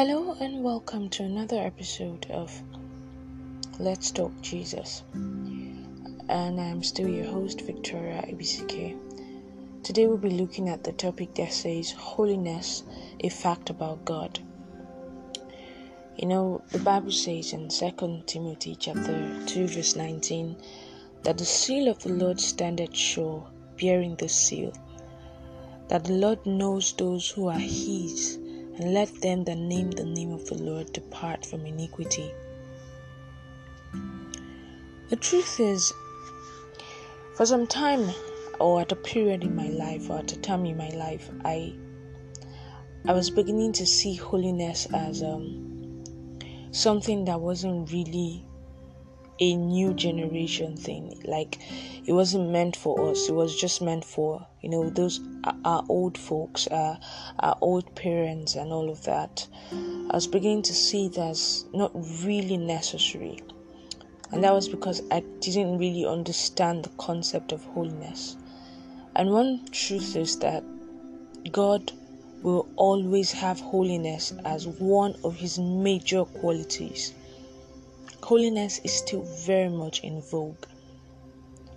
Hello and welcome to another episode of Let's Talk Jesus. And I'm still your host, Victoria IBCK. Today we'll be looking at the topic that says Holiness, a fact about God. You know, the Bible says in 2 Timothy chapter 2 verse 19 that the seal of the Lord standeth sure, bearing the seal, that the Lord knows those who are his and let them that name the name of the Lord depart from iniquity. The truth is, for some time, or at a period in my life, or at a time in my life, I I was beginning to see holiness as um, something that wasn't really a new generation thing. Like it wasn't meant for us. It was just meant for you know those our old folks, our old parents, and all of that. I was beginning to see as not really necessary, and that was because I didn't really understand the concept of holiness. And one truth is that God will always have holiness as one of his major qualities holiness is still very much in vogue.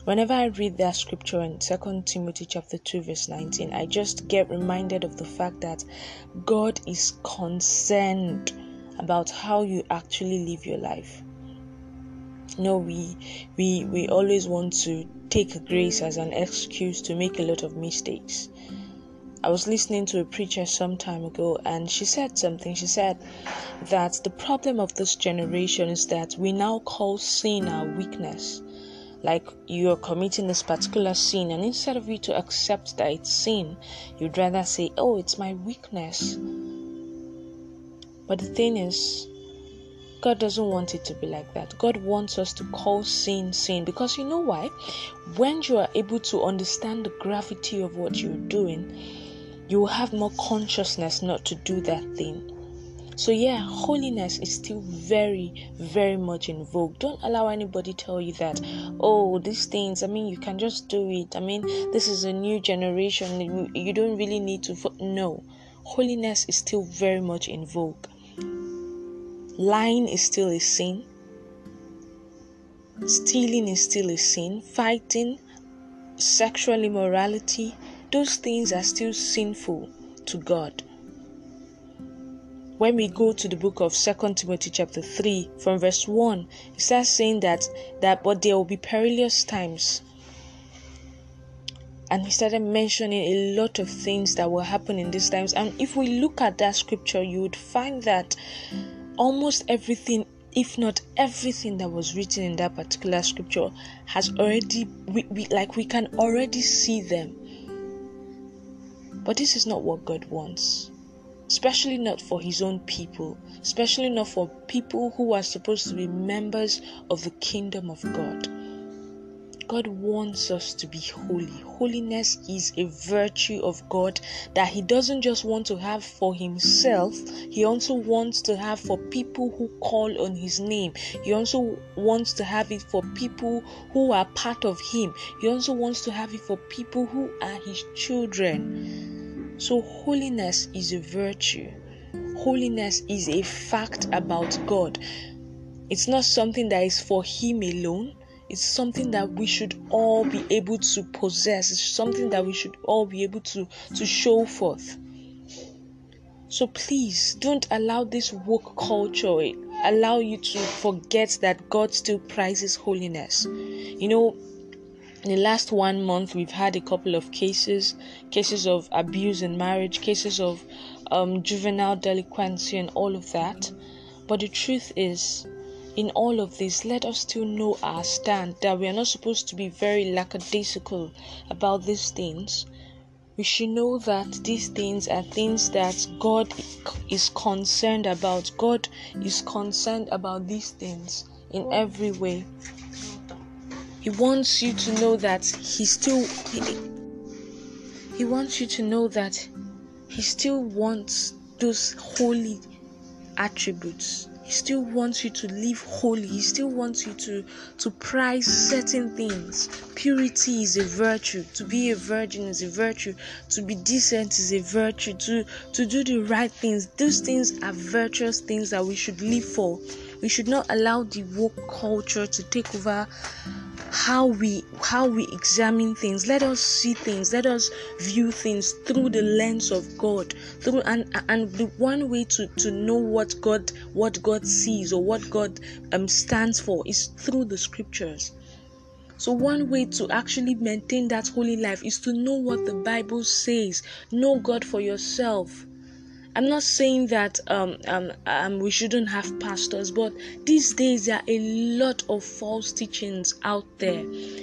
Whenever I read that scripture in 2 Timothy chapter 2 verse 19, I just get reminded of the fact that God is concerned about how you actually live your life. no, we we we always want to take grace as an excuse to make a lot of mistakes. I was listening to a preacher some time ago and she said something. She said that the problem of this generation is that we now call sin our weakness. Like you're committing this particular sin, and instead of you to accept that it's sin, you'd rather say, Oh, it's my weakness. But the thing is, God doesn't want it to be like that. God wants us to call sin sin because you know why? When you are able to understand the gravity of what you're doing, you will have more consciousness not to do that thing. So yeah, holiness is still very, very much in vogue. Don't allow anybody tell you that, oh, these things. I mean, you can just do it. I mean, this is a new generation. You don't really need to. No, holiness is still very much in vogue. Lying is still a sin. Stealing is still a sin. Fighting, sexual immorality, those things are still sinful to God. When we go to the book of Second Timothy chapter 3 from verse 1, it starts saying that that but there will be perilous times. And he started mentioning a lot of things that will happen in these times. And if we look at that scripture, you would find that almost everything if not everything that was written in that particular scripture has already we, we, like we can already see them but this is not what God wants. Especially not for His own people, especially not for people who are supposed to be members of the kingdom of God. God wants us to be holy. Holiness is a virtue of God that He doesn't just want to have for Himself, He also wants to have for people who call on His name. He also wants to have it for people who are part of Him. He also wants to have it for people who are His children. So, holiness is a virtue, holiness is a fact about God. It's not something that is for Him alone it's something that we should all be able to possess. It's something that we should all be able to, to show forth. So please don't allow this woke culture allow you to forget that God still prizes holiness. You know, in the last one month we've had a couple of cases cases of abuse in marriage cases of um, juvenile delinquency and all of that but the truth is in all of this, let us still know our stand that we are not supposed to be very lackadaisical about these things. We should know that these things are things that God is concerned about. God is concerned about these things in every way. He wants you to know that He still He, he wants you to know that He still wants those holy attributes He still wants you to live holy. He still wants you to to prize certain things. Purity is a virtue. To be a virgin is a virtue. To be decent is a virtue. To to do the right things. Those things are virtuous things that we should live for. We should not allow the woke culture to take over how we how we examine things. Let us see things. Let us view things through the lens of god. Through and and the one way to to know what god what god sees or what god um stands for is through the scriptures. So one way to actually maintain that holy life is to know what the bible says. Know god for yourself I'm not saying that um, um, um, we shouldn't have pastors, but these days there are a lot of false teachings out there.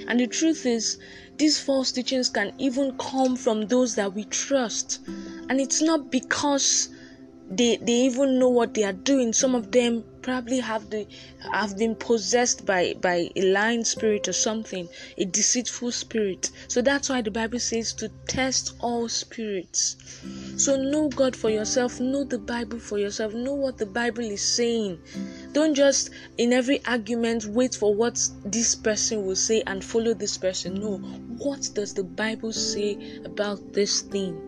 And the truth is, these false teachings can even come from those that we trust. And it's not because they they even know what they are doing some of them probably have the have been possessed by by a lying spirit or something a deceitful spirit so that's why the bible says to test all spirits so know god for yourself know the bible for yourself know what the bible is saying don't just in every argument wait for what this person will say and follow this person no what does the bible say about this thing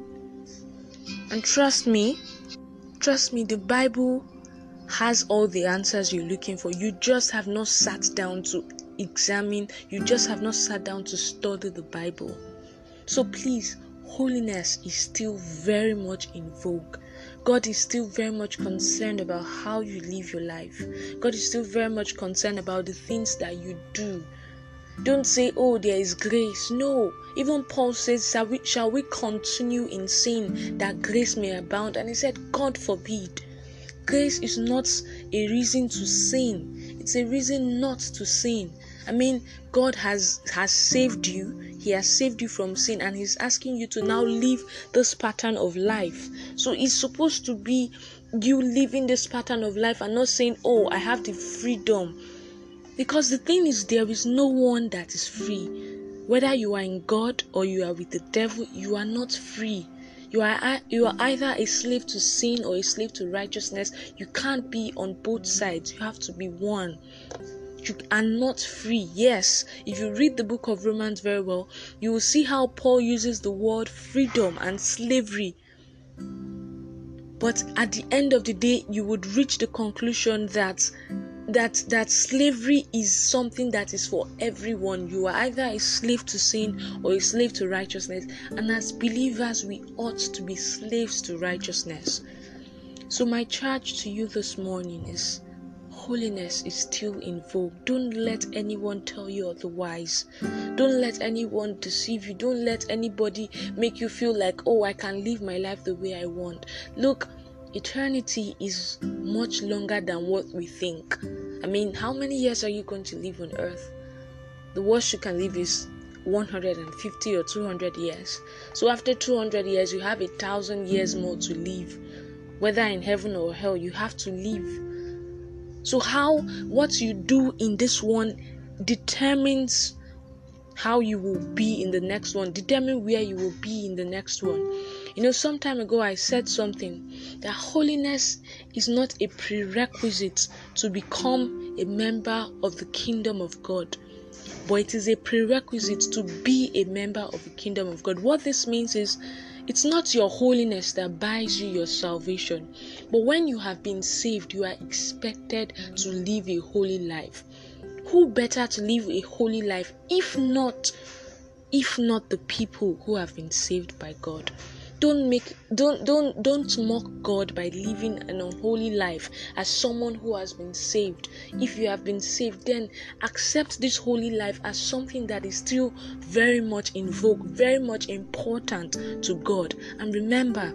and trust me Trust me, the Bible has all the answers you're looking for. You just have not sat down to examine, you just have not sat down to study the Bible. So please, holiness is still very much in vogue. God is still very much concerned about how you live your life. God is still very much concerned about the things that you do. Don't say, oh, there is grace. No. Even Paul says, shall we, shall we continue in sin that grace may abound? And he said, God forbid. Grace is not a reason to sin, it's a reason not to sin. I mean, God has has saved you. He has saved you from sin and he's asking you to now live this pattern of life. So it's supposed to be you living this pattern of life and not saying, "Oh, I have the freedom because the thing is, there is no one that is free. Whether you are in God or you are with the devil, you are not free. You are you are either a slave to sin or a slave to righteousness. You can't be on both sides. You have to be one. You are not free. Yes, if you read the book of Romans very well, you will see how Paul uses the word freedom and slavery. But at the end of the day, you would reach the conclusion that that that slavery is something that is for everyone you are either a slave to sin or a slave to righteousness and as believers we ought to be slaves to righteousness so my charge to you this morning is holiness is still in vogue don't let anyone tell you otherwise don't let anyone deceive you don't let anybody make you feel like oh i can live my life the way i want look eternity is much longer than what we think. I mean, how many years are you going to live on earth? The worst you can live is 150 or 200 years. So after 200 years, you have a thousand years more to live. Whether in heaven or hell, you have to live. So how what you do in this one determines how you will be in the next one, determine where you will be in the next one. You know, some time ago I said something that holiness is not a prerequisite to become a member of the kingdom of God, but it is a prerequisite to be a member of the kingdom of God. What this means is it's not your holiness that buys you your salvation, but when you have been saved, you are expected to live a holy life. Who better to live a holy life if not if not the people who have been saved by God? Don't make don't don't don't mock god by living an unholy life as someone who has been saved if you have been saved then accept this holy life as something that is still very much in vogue very much important to god and remember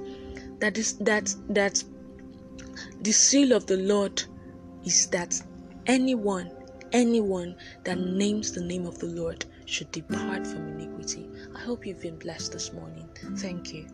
that is that that the seal of the lord is that anyone anyone that names the name of the lord should depart from iniquity. I hope you've been blessed this morning. Thank you.